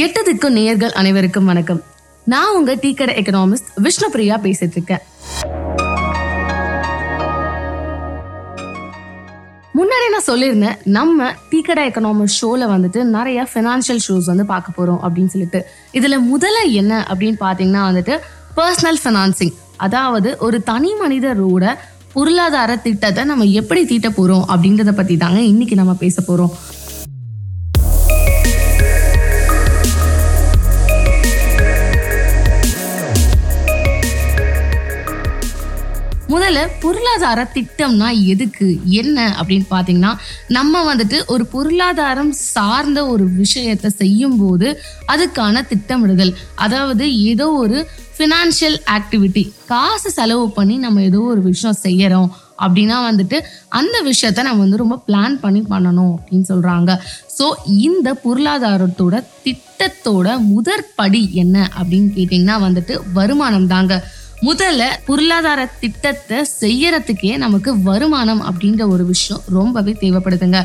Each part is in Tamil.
எட்டதுக்கு நேயர்கள் அனைவருக்கும் வணக்கம். நான் உங்க டீக்கடை எக்கனாமிஸ்ட் விஷ்ணுபிரியா பேசிட்டு இருக்கேன் முன்னாடி நான் சொல்லியிருந்தேன் நம்ம டீக்கடை எக்கனாமிக் எக்கனாமிக்ஸ் ஷோல வந்துட்டு நிறைய ஃபினான்ஷியல் ஷோஸ் வந்து பார்க்க போறோம் அப்படின்னு சொல்லிட்டு. இதுல முதல்ல என்ன அப்படின்னு பார்த்தீங்கன்னா வந்துட்டு பர்சனல் ஃபினான்சிங் அதாவது ஒரு தனி மனிதரோட பொருளாதார திட்டத்தை நம்ம எப்படி தீட்ட போறோம் அப்படின்றத பத்தி தாங்க இன்னைக்கு நம்ம பேச போறோம். பொருளாதார திட்டம்னா எதுக்கு? என்ன அப்படின்னு பார்த்தீங்கன்னா நம்ம வந்துட்டு ஒரு பொருளாதாரம் சார்ந்த ஒரு விஷயத்தை செய்யும் போது அதுக்கான திட்டமிடுதல். அதாவது ஏதோ ஒரு ஃபினான்ஷியல் ஆக்டிவிட்டி காசு செலவு பண்ணி நம்ம ஏதோ ஒரு விஷயம் செய்யறோம் அப்படின்னா வந்துட்டு அந்த விஷயத்த நம்ம வந்து ரொம்ப பிளான் பண்ணி பண்ணணும் அப்படின்னு சொல்றாங்க. ஸோ இந்த பொருளாதாரத்தோட திட்டத்தோட முதற்படி என்ன அப்படின்னு கேட்டிங்கன்னா வந்துட்டு வருமானம் தாங்க முதல்ல பொருளாதார திட்டத்தை செய்யறதுக்கே நமக்கு வருமானம் அப்படின்ற ஒரு விஷயம் ரொம்பவே தேவைப்படுதுங்க.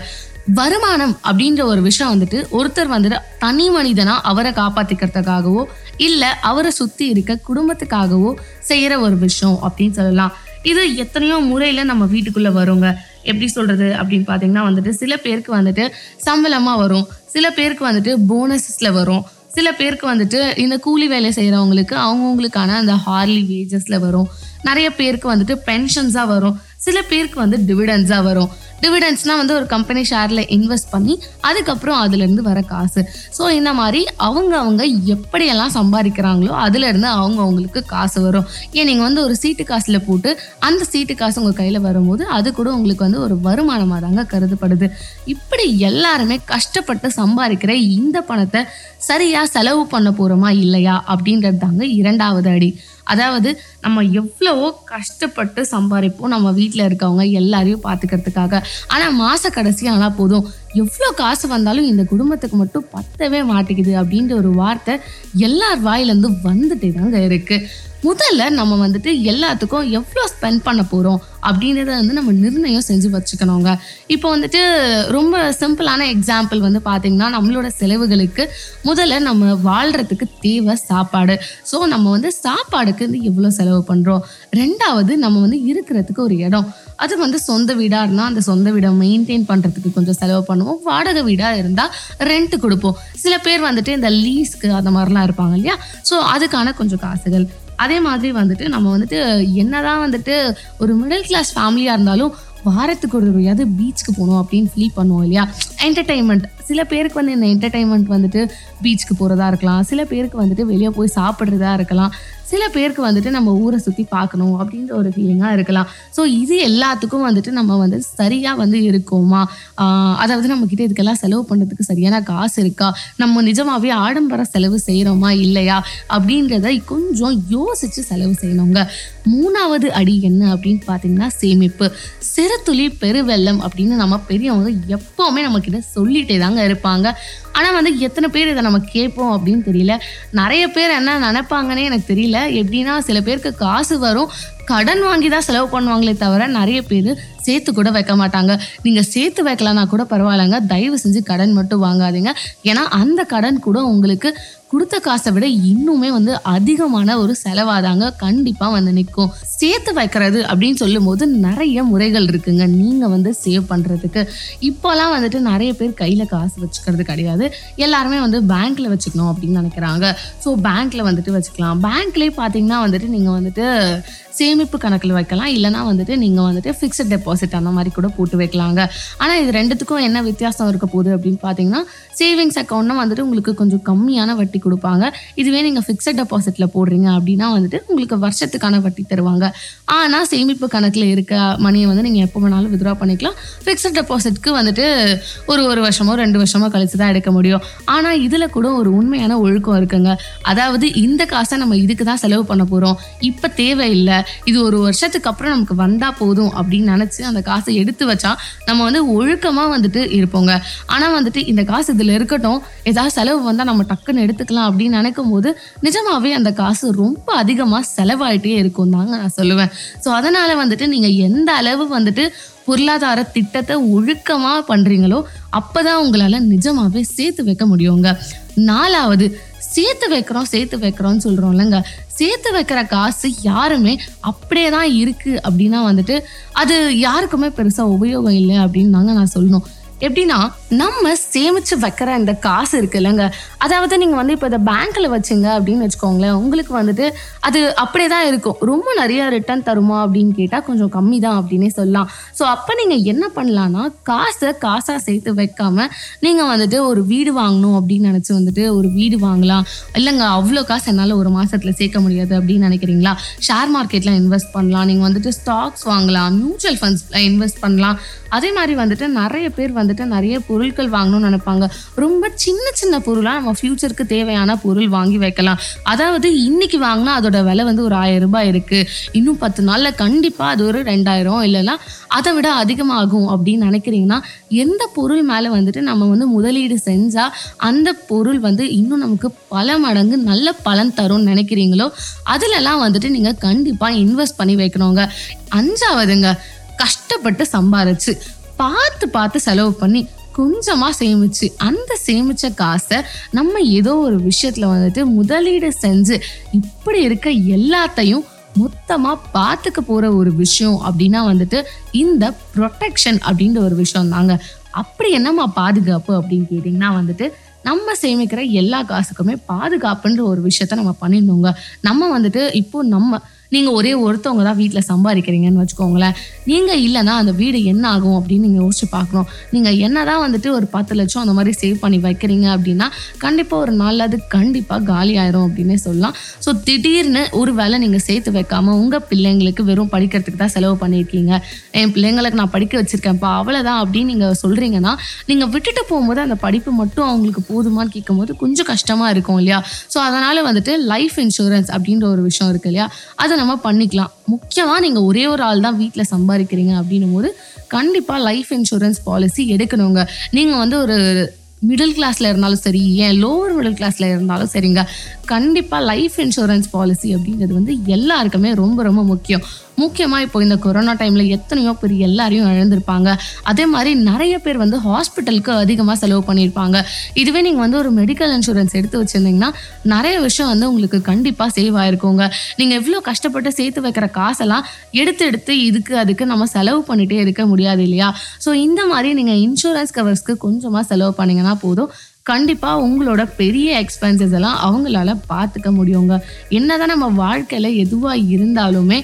வருமானம் அப்படின்ற ஒரு விஷயம் வந்துட்டு ஒருத்தர் வந்துட்டு தனி மனிதனா அவரை காப்பாத்திக்கிறதுக்காகவோ இல்ல அவரை சுத்தி இருக்க குடும்பத்துக்காகவோ செய்யற ஒரு விஷயம் அப்படின்னு சொல்லலாம். இது எத்தனையோ முறையில நம்ம வீட்டுக்குள்ள வருங்க. எப்படி சொல்றது அப்படின்னு பாத்தீங்கன்னா வந்துட்டு சில பேருக்கு வந்துட்டு சம்பளமா வரும். சில பேருக்கு வந்துட்டு போனஸஸ்ல வரும். சில பேருக்கு வந்துட்டு இந்த கூலி வேலை செய்கிறவங்களுக்கு அவங்கவுங்களுக்கான அந்த ஹார்லி வேஜஸில் வரும். நிறைய பேருக்கு வந்துட்டு பென்ஷன்ஸாக வரும். சில பேருக்கு வந்து டிவிடன்ஸாக வரும். டிவிடன்ஸ்னால் வந்து ஒரு கம்பெனி ஷேரில் இன்வெஸ்ட் பண்ணி அதுக்கப்புறம் அதுலேருந்து வர காசு. ஸோ இந்த மாதிரி அவங்க அவங்க எப்படியெல்லாம் சம்பாதிக்கிறாங்களோ அதுலேருந்து அவங்க அவங்களுக்கு காசு வரும். ஏன் நீங்கள் வந்து ஒரு சீட்டு காசில் போட்டு அந்த சீட்டு காசு உங்கள் கையில் வரும்போது அது கூட உங்களுக்கு வந்து ஒரு வருமானமாக தாங்க கருதப்படுது. இப்படி எல்லாருமே கஷ்டப்பட்டு சம்பாதிக்கிற இந்த பணத்தை சரியாக செலவு பண்ண போகிறோமா இல்லையா அப்படின்றது தாங்க இரண்டாவது அடி. அதாவது நம்ம எவ்வளவோ கஷ்டப்பட்டு சம்பாதிப்போம் நம்ம வீட்டில் இருக்கவங்க எல்லாரையும் பார்த்துக்கிறதுக்காக ஆனால் மாத கடைசி ஆனால் போதும். எவ்வளோ காசு வந்தாலும் இந்த குடும்பத்துக்கு மட்டும் பத்தவே மாட்டேங்குது அப்படின்ற ஒரு வார்த்தை எல்லார் வாயிலேருந்து வந்துட்டே தாங்க இருக்குது முதல்ல நம்ம வந்துட்டு எல்லாத்துக்கும் எவ்வளோ ஸ்பெண்ட் பண்ண போகிறோம் அப்படின்றத வந்து நம்ம நிர்ணயம் செஞ்சு வச்சுக்கணுங்க. இப்போ வந்துட்டு ரொம்ப சிம்பிளான எக்ஸாம்பிள் வந்து பார்த்திங்கன்னா நம்மளோட செலவுகளுக்கு முதல்ல நம்ம வாழ்கிறதுக்கு தேவை சாப்பாடு. ஸோ நம்ம வந்து சாப்பாடுக்கு வந்து எவ்வளோ செலவு பண்ணுறோம் ரெண்டாவது நம்ம வந்து இருக்கிறதுக்கு ஒரு இடம். அது வந்து சொந்த வீடாக இருந்தால் அந்த சொந்த வீடை மெயின்டைன் பண்ணுறதுக்கு கொஞ்சம் செலவு பண்ணுவோம். வாடகை வீடாக இருந்தால் ரெண்ட் கொடுப்போம். சில பேர் வந்துட்டு இந்த லீஸ்க்கு அந்த மாதிரிலாம் இருப்பாங்க இல்லையா? ஸோ அதுக்கான கொஞ்சம் காசுகள். அதே மாதிரி வந்துட்டு நம்ம வந்துட்டு என்னதான் வந்துட்டு ஒரு மிடில் கிளாஸ் ஃபேமிலியாக இருந்தாலும் வாரத்துக்கு ஒரு தடவையாவது பீச்சுக்கு போகணும் அப்படின்னு ஃபீல் பண்ணுவோம் இல்லையா? என்டர்டைன்மெண்ட் சில பேருக்கு வந்து இந்த என்டர்டைன்மெண்ட் வந்துட்டு பீச்சுக்கு போகிறதா இருக்கலாம். சில பேருக்கு வந்துட்டு வெளியே போய் சாப்பிட்றதா இருக்கலாம். சில பேருக்கு வந்துட்டு நம்ம ஊரை சுற்றி பார்க்கணும் அப்படின்ற ஒரு ஃபீலிங்காக இருக்கலாம். ஸோ இது எல்லாத்துக்கும் வந்துட்டு நம்ம வந்து சரியாக வந்து இருக்கோமா? அதாவது நம்மக்கிட்ட இதுக்கெல்லாம் செலவு பண்ணுறதுக்கு சரியான காசு இருக்கா? நம்ம நிஜமாகவே ஆடம்பர செலவு செய்கிறோமா இல்லையா? அப்படின்றத கொஞ்சம் யோசித்து செலவு செய்யணுங்க. மூணாவது அடி என்ன அப்படின்னு பார்த்தீங்கன்னா சேமிப்பு. சிறு துளி பெருவெள்ளம் அப்படின்னு நம்ம பெரியவங்க எப்போவுமே நம்மக்கிட்ட சொல்லிட்டே தாங்க இருப்பாங்க. ஆனால் வந்து எத்தனை பேர் இதை நம்ம கேட்போம் அப்படின்னு தெரியல. நிறைய பேர் என்ன நினைப்பாங்கன்னே எனக்கு தெரியல. எப்படின்னா சில பேருக்கு காசு வரும். கடன் வாங்கி தான் செலவு பண்ணுவாங்களே தவிர நிறைய பேர் சேர்த்து கூட வைக்க மாட்டாங்க. நீங்கள் சேர்த்து வைக்கலன்னா கூட பரவாயில்லைங்க. தயவு செஞ்சு கடன் மட்டும் வாங்காதீங்க. ஏன்னா அந்த கடன் கூட உங்களுக்கு கொடுத்த காசை விட இன்னுமே வந்து அதிகமான ஒரு செலவாதாங்க கண்டிப்பாக வந்து நிற்கும் சேர்த்து வைக்கிறது அப்படின்னு சொல்லும்போது நிறைய முறைகள் இருக்குங்க. நீங்கள் வந்து சேவ் பண்ணுறதுக்கு இப்போலாம் வந்துட்டு நிறைய பேர் கையில் காசு வச்சுக்கிறது கிடையாது. எல்லாருமே வந்து பேங்க்கில் வச்சுக்கணும் அப்படின்னு நினைக்கிறாங்க. ஸோ பேங்க்கில் வந்துட்டு வச்சுக்கலாம். பேங்க்லேயே பார்த்தீங்கன்னா வந்துட்டு நீங்கள் வந்துட்டு சேம் சேமிப்பு கணக்கில் வைக்கலாம். இல்லைனா வந்துட்டு நீங்கள் வந்துட்டு ஃபிக்ஸட் டெபாசிட் அந்த மாதிரி கூட போட்டு வைக்கலாங்க. ஆனால் இது ரெண்டுத்துக்கும் என்ன வித்தியாசம் இருக்க போகுது அப்படின்னு பார்த்தீங்கன்னா சேவிங்ஸ் அக்கௌண்ட்னா வந்துட்டு உங்களுக்கு கொஞ்சம் கம்மியான வட்டி கொடுப்பாங்க. இதுவே நீங்கள் ஃபிக்ஸட் டெபாசிட்டில் போடுறீங்க அப்படின்னா வந்துட்டு உங்களுக்கு வருஷத்துக்கான வட்டி தருவாங்க. ஆனால் சேமிப்பு கணக்கில் இருக்க மணியை வந்து நீங்கள் எப்போ வேணாலும் வித்ட்ரா பண்ணிக்கலாம். ஃபிக்ஸட் டெபாசிட்க்கு வந்துட்டு ஒரு ஒரு வருஷமோ ரெண்டு வருஷமோ கழிச்சு தான் எடுக்க முடியும். ஆனால் இதில் கூட ஒரு உண்மையான ஒழுக்கம் இருக்குங்க. அதாவது இந்த காசை நம்ம இதுக்கு தான் செலவு பண்ண போகிறோம் இப்போ தேவையில்லை. இது ஒரு வருஷத்துக்கு அப்புறம் நமக்கு வந்தால் போதும் அப்படின்னு நினச்சி அந்த காசை எடுத்து வச்சா நம்ம வந்து ஒழுக்கமாக வந்துட்டு இருப்போங்க. ஆனால் வந்துட்டு இந்த காசு இதில் இருக்கட்டும் ஏதாவது செலவு வந்தால் நம்ம டக்குன்னு எடுத்துக்கலாம் அப்படின்னு நினைக்கும் போது நிஜமாவே அந்த காசு ரொம்ப அதிகமாக செலவாயிட்டே இருக்கும் தாங்க நான் சொல்லுவேன். ஸோ அதனால் வந்துட்டு நீங்கள் எந்த அளவு வந்துட்டு பொருளாதார திட்டத்தை ஒழுக்கமாக பண்ணுறீங்களோ அப்போ தான் உங்களால் நிஜமாகவே சேர்த்து வைக்க முடியுங்க. நாலாவது சேர்த்து வைக்கிறோம் சேர்த்து வைக்கிறோம்னு சொல்கிறோம் இல்லைங்க. சேர்த்து வைக்கிற காசு யாருமே அப்படியே தான் இருக்குது அப்படின்னா வந்துட்டு அது யாருக்குமே பெருசாக உபயோகம் இல்லை அப்படின்னு தாங்க நான் சொல்லணும். எப்படின்னா நம்ம சேமிச்சு வைக்கிற இந்த காசு இருக்கு இல்லைங்க அதாவது நீங்க வந்து இப்போ இதை பேங்க்ல வச்சுங்க அப்படின்னு வச்சுக்கோங்களேன் உங்களுக்கு வந்துட்டு அது அப்படியே தான் இருக்கும். ரொம்ப நிறைய ரிட்டர்ன் தருமா அப்படின்னு கேட்டால் கொஞ்சம் கம்மி தான் அப்படின்னே சொல்லலாம். ஸோ அப்போ நீங்கள் என்ன பண்ணலாம்னா காசை காசாக சேர்த்து வைக்காம நீங்கள் வந்துட்டு ஒரு வீடு வாங்கணும் அப்படின்னு நினச்சி வந்துட்டு ஒரு வீடு வாங்கலாம். இல்லைங்க அவ்வளோ காசு என்னால் ஒரு மாசத்துல சேர்க்க முடியாது அப்படின்னு நினைக்கிறீங்களா? ஷேர் மார்க்கெட்டில் இன்வெஸ்ட் பண்ணலாம். நீங்கள் வந்துட்டு ஸ்டாக்ஸ் வாங்கலாம். மியூச்சுவல் ஃபண்ட்ஸ்ல இன்வெஸ்ட் பண்ணலாம். அதே மாதிரி வந்துட்டு நிறைய பேர் வந்து வந்துட்டு நிறைய பொருட்கள் வாங்கணும்னு நினைப்பாங்க. ரொம்ப சின்ன சின்ன பொருளாக நம்ம ஃப்யூச்சருக்கு தேவையான பொருள் வாங்கி வைக்கலாம். அதாவது இன்னைக்கு வாங்கினா அதோட விலை வந்து ஒரு ஆயிரம் ரூபாய் இருக்கு. இன்னும் பத்து நாளில் கண்டிப்பாக அது ஒரு ரெண்டாயிரம் இல்லைன்னா அதை விட அதிகமாகும் அப்படின்னு நினைக்கிறீங்கன்னா எந்த பொருள் மேலே வந்துட்டு நம்ம வந்து முதலீடு செஞ்சால் அந்த பொருள் வந்து இன்னும் நமக்கு பல மடங்கு நல்ல பலன் தரும்னு நினைக்கிறீங்களோ அதிலலாம் வந்துட்டு நீங்கள் கண்டிப்பாக இன்வெஸ்ட் பண்ணி வைக்கணுங்க. அஞ்சாவதுங்க கஷ்டப்பட்டு சம்பாரிச்சு. பார்த்து பார்த்து செலவு பண்ணி கொஞ்சமாக சேமிச்சு அந்த சேமிச்ச காசை நம்ம ஏதோ ஒரு விஷயத்தில் வந்துட்டு முதலீடு செஞ்சு இப்படி இருக்க எல்லாத்தையும் மொத்தமாக பார்த்துக்க போகிற ஒரு விஷயம் அப்படின்னா வந்துட்டு இந்த ப்ரொடெக்ஷன் அப்படின்ற ஒரு விஷயம் தாங்க. அப்படி என்னம்மா பாதுகாப்பு அப்படின்னு கேட்டிங்கன்னா வந்துட்டு நம்ம சேமிக்கிற எல்லா காசுக்குமே பாதுகாப்புன்ற ஒரு விஷயத்த நம்ம பண்ணிடணுங்க. நம்ம வந்துட்டு இப்போ நம்ம நீங்கள் ஒரே ஒருத்தவங்க தான் வீட்டில் சம்பாதிக்கிறீங்கன்னு வச்சுக்கோங்களேன். நீங்கள் இல்லைன்னா அந்த வீடு என்ன ஆகும் அப்படின்னு நீங்கள் யோசிச்சு பார்க்கணும். நீங்கள் என்ன தான் வந்துட்டு ஒரு பத்து லட்சம் அந்த மாதிரி சேவ் பண்ணி வைக்கிறீங்க அப்படின்னா கண்டிப்பாக ஒரு நாளில் அது கண்டிப்பாக காலி ஆயிரும் அப்படின்னே சொல்லலாம். ஸோ திடீர்னு ஒரு வேளை நீங்கள் சேர்த்து வைக்காமல் உங்கள் பிள்ளைங்களுக்கு வெறும் படிக்கிறதுக்கு தான் செலவு பண்ணியிருக்கீங்க. என் பிள்ளைங்களுக்கு நான் படிக்க வச்சுருக்கேன்ப்பா அவ்வளோதான் அப்படின்னு நீங்கள் சொல்கிறீங்கன்னா நீங்கள் விட்டுட்டு போகும்போது அந்த படிப்பு மட்டும் அவங்களுக்கு போதுமான்னு கேட்கும்போது கொஞ்சம் கஷ்டமாக இருக்கும் இல்லையா? ஸோ அதனால் வந்துட்டு லைஃப் இன்சூரன்ஸ் அப்படின்ற ஒரு விஷயம் இருக்கு இல்லையா? அதை நம்ம பண்ணிக்கலாம். முக்கியமாக நீங்கள் ஒரே ஒரு ஆள் தான் வீட்டில் சம்பாதிக்கிறீங்க அப்படின்னும் போது கண்டிப்பாக லைஃப் இன்சூரன்ஸ் பாலிசி எடுக்கணுங்க. நீங்கள் வந்து ஒரு மிடில் கிளாஸில் இருந்தாலும் சரி ஏன் லோவர் மிடில் கிளாஸில் இருந்தாலும் சரிங்க. கண்டிப்பாக லைஃப் இன்சூரன்ஸ் பாலிசி அப்படிங்கிறது வந்து எல்லாருக்குமே ரொம்ப ரொம்ப முக்கியம். முக்கியமாக இப்போ இந்த கொரோனா டைமில் எத்தனையோ பேர் எல்லாரையும் இழந்திருப்பாங்க. அதே மாதிரி நிறைய பேர் வந்து ஹாஸ்பிட்டலுக்கு அதிகமாக செலவு பண்ணியிருப்பாங்க. இதுவே நீங்கள் வந்து ஒரு மெடிக்கல் இன்சூரன்ஸ் எடுத்து வச்சுருந்தீங்கன்னா நிறைய விஷயம் வந்து உங்களுக்கு கண்டிப்பாக சேவ் ஆயிருக்குங்க. நீங்கள் எவ்வளோ கஷ்டப்பட்டு சேர்த்து வைக்கிற காசெல்லாம் எடுத்து எடுத்து இதுக்கு அதுக்கு நம்ம செலவு பண்ணிகிட்டே இருக்க முடியாது இல்லையா? ஸோ இந்த மாதிரி நீங்கள் இன்சூரன்ஸ் கவர்ஸ்க்கு கொஞ்சமாக செலவு பண்ணிங்கன்னா போதும். கண்டிப்பாக உங்களோட பெரிய எக்ஸ்பென்சஸ் எல்லாம் அவங்களால பார்த்துக்க முடியுங்க. என்னதான் நம்ம வாழ்க்கையில் எதுவாக இருந்தாலுமே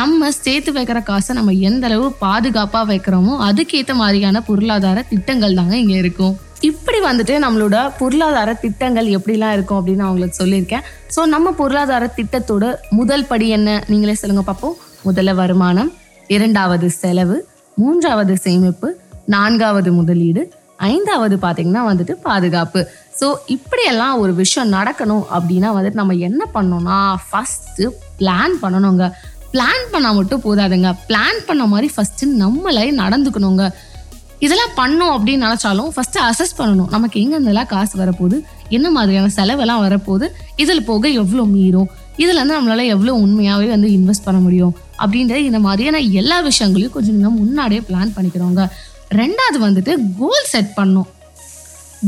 நம்ம சேர்த்து வைக்கிற காசை நம்ம எந்த அளவு பாதுகாப்பாக வைக்கிறோமோ அதுக்கேற்ற மாதிரியான பொருளாதார திட்டங்கள் தாங்க இங்கே இருக்கும். இப்படி வந்துட்டு நம்மளோட பொருளாதார திட்டங்கள் எப்படிலாம் இருக்கும் அப்படின்னு நான் உங்களுக்கு சொல்லியிருக்கேன். ஸோ நம்ம பொருளாதார திட்டத்தோட முதல் படி என்ன? நீங்களே சொல்லுங்க பார்ப்போம் முதல்ல வருமானம் இரண்டாவது செலவு மூன்றாவது சேமிப்பு நான்காவது முதலீடு ஐந்தாவது பார்த்தீங்கன்னா வந்துட்டு பாதுகாப்பு. ஸோ இப்படியெல்லாம் ஒரு விஷயம் நடக்கணும் அப்படின்னா வந்துட்டு நம்ம என்ன பண்ணோம்னா ஃபஸ்ட்டு பிளான் பண்ணணுங்க. பிளான் பண்ணால் மட்டும் போதாதுங்க. பிளான் பண்ண மாதிரி ஃபஸ்ட்டு நம்மளே நடந்துக்கணுங்க. இதெல்லாம் பண்ணோம் அப்படின்னு நினச்சாலும் ஃபஸ்ட்டு அசஸ் பண்ணணும். நமக்கு எங்கேருந்தெல்லாம் காசு வரப்போகுது? என்ன மாதிரியான செலவெல்லாம் வரப்போகுது? இதில் போக எவ்வளோ மீறும்? இதில் இருந்து நம்மளால எவ்வளோ உண்மையாகவே வந்து இன்வெஸ்ட் பண்ண முடியும்? அப்படின்றது இந்த மாதிரியான எல்லா விஷயங்களையும் கொஞ்சம் நம்ம முன்னாடியே பிளான் பண்ணிக்கிறோங்க. ரெண்டாவது வந்துட்டு கோல் செட் பண்ணும்.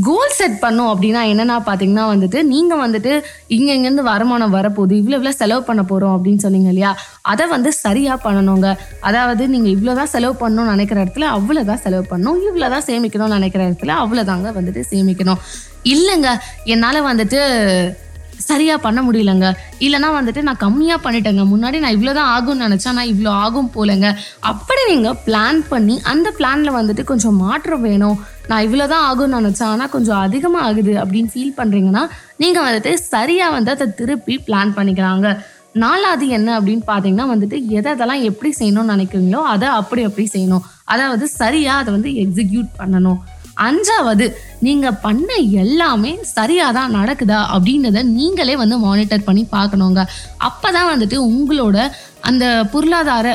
கோல் செட் பண்ணோம் அப்படின்னா என்னென்னா பார்த்தீங்கன்னா வந்துட்டு நீங்கள் வந்துட்டு இங்கே இங்கேருந்து வருமானம் வரப்போகுது இவ்வளோ இவ்வளோ செலவு பண்ண போகிறோம் அப்படின்னு சொன்னீங்க இல்லையா? அதை வந்து சரியாக பண்ணணுங்க. அதாவது நீங்கள் இவ்வளோ தான் செலவு பண்ணணும்னு நினைக்கிற இடத்துல அவ்வளோ தான் செலவு பண்ணணும் இவ்வளோ தான் சேமிக்கணும்னு நினைக்கிற இடத்துல அவ்வளோதாங்க வந்துட்டு சேமிக்கணும். இல்லைங்க என்னால் வந்துட்டு சரியாக பண்ண முடியலங்க. இல்லைனா வந்துட்டு நான் கம்மியாக பண்ணிட்டேங்க. முன்னாடி நான் இவ்வளோ தான் ஆகும்னு நினைச்சா நான் இவ்வளோ ஆகும் போலங்க. அப்படி நீங்கள் பிளான் பண்ணி அந்த பிளானில் வந்துட்டு கொஞ்சம் மாற்றம் வேணும். நான் இவ்வளோ தான் ஆகும்னு நினச்சா ஆனால் கொஞ்சம் அதிகமாக ஆகுது அப்படின்னு ஃபீல் பண்ணுறீங்கன்னா நீங்கள் வந்துட்டு சரியாக வந்து அதை திருப்பி பிளான் பண்ணிக்கிறாங்க நாலாவது என்ன அப்படின்னு பார்த்தீங்கன்னா வந்துட்டு எதை அதெல்லாம் எப்படி செய்யணும்னு நினைக்கிறீங்களோ அதை அப்படி அப்படி செய்யணும். அதாவது சரியாக அதை வந்து எக்ஸிக்யூட் பண்ணணும். அஞ்சாவது நீங்க பண்ண எல்லாமே சரியா தான் நடக்குதா அப்படின்றத நீங்களே வந்து மானிட்டர் பண்ணி பார்க்கணுங்க. அப்பதான் வந்துட்டு உங்களோட அந்த பொருளாதார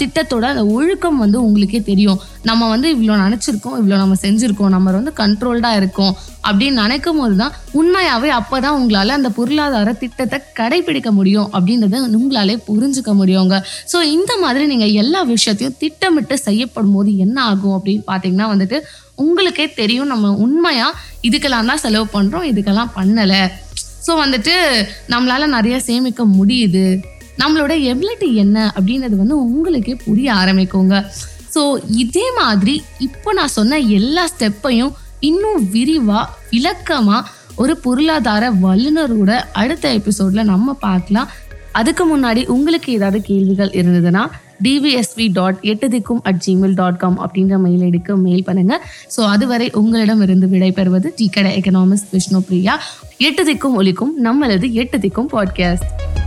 திட்டத்தோட அந்த ஒழுக்கம் வந்து உங்களுக்கே தெரியும். நம்ம வந்து இவ்வளோ நினச்சிருக்கோம் இவ்வளோ நம்ம செஞ்சுருக்கோம் நம்ம வந்து கண்ட்ரோல்டாக இருக்கோம் அப்படின்னு நினைக்கும் போது தான் உண்மையாகவே அப்போ தான் உங்களால் அந்த பொருளாதார திட்டத்தை கடைபிடிக்க முடியும் அப்படின்றத உங்களாலே புரிஞ்சுக்க முடியுங்க. ஸோ இந்த மாதிரி நீங்கள் எல்லா விஷயத்தையும் திட்டமிட்டு செய்யப்படும் போது என்ன ஆகும் அப்படின்னு பார்த்தீங்கன்னா வந்துட்டு உங்களுக்கே தெரியும் நம்ம உண்மையா இதுக்கெல்லாம் தான் செலவு பண்றோம் இதுக்கெல்லாம் பண்ணல. ஸோ வந்துட்டு நம்மளால நிறைய சேமிக்க முடியுது. நம்மளோட எபிலிட்டி என்ன அப்படின்றது வந்து உங்களுக்கே புரிய ஆரம்பிக்குங்க. ஸோ இதே மாதிரி இப்போ நான் சொன்ன எல்லா ஸ்டெப்பையும் இன்னும் விரிவாக விளக்கமாக ஒரு பொருளாதார வல்லுநரோட அடுத்த எபிசோடில் நம்ம பார்க்கலாம். அதுக்கு முன்னாடி உங்களுக்கு ஏதாவது கேள்விகள் இருந்ததுன்னா டிவிஎஸ்வி டாட் எட்டு திக்கும் அட் ஜிமெயில் டாட் காம் அப்படின்ற மெயில் ஐடிக்கு மெயில் பண்ணுங்க. ஸோ அதுவரை உங்களிடமிருந்து விடைபெறுவது டீ கடை எக்கனாமிஸ்ட் விஷ்ணு பிரியா எட்டு திக்கும் ஒலிக்கும் நம்மளது எட்டு திக்கும் பாட்காஸ்ட்